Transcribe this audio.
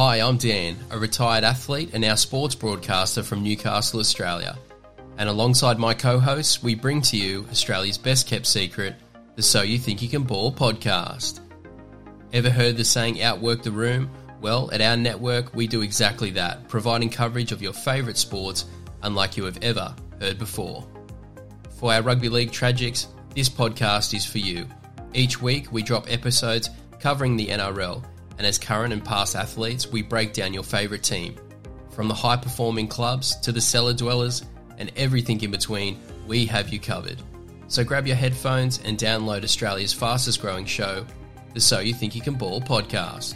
Hi, I'm Dan, a retired athlete and now sports broadcaster from Newcastle, Australia. And alongside my co hosts, we bring to you Australia's best kept secret, the So You Think You Can Ball podcast. Ever heard the saying outwork the room? Well, at our network, we do exactly that, providing coverage of your favourite sports unlike you have ever heard before. For our rugby league tragics, this podcast is for you. Each week, we drop episodes covering the NRL, and as current and past athletes, we break down your favourite team. From the high performing clubs to the cellar dwellers and everything in between, we have you covered. So grab your headphones and download Australia's fastest growing show, the So You Think You Can Ball podcast.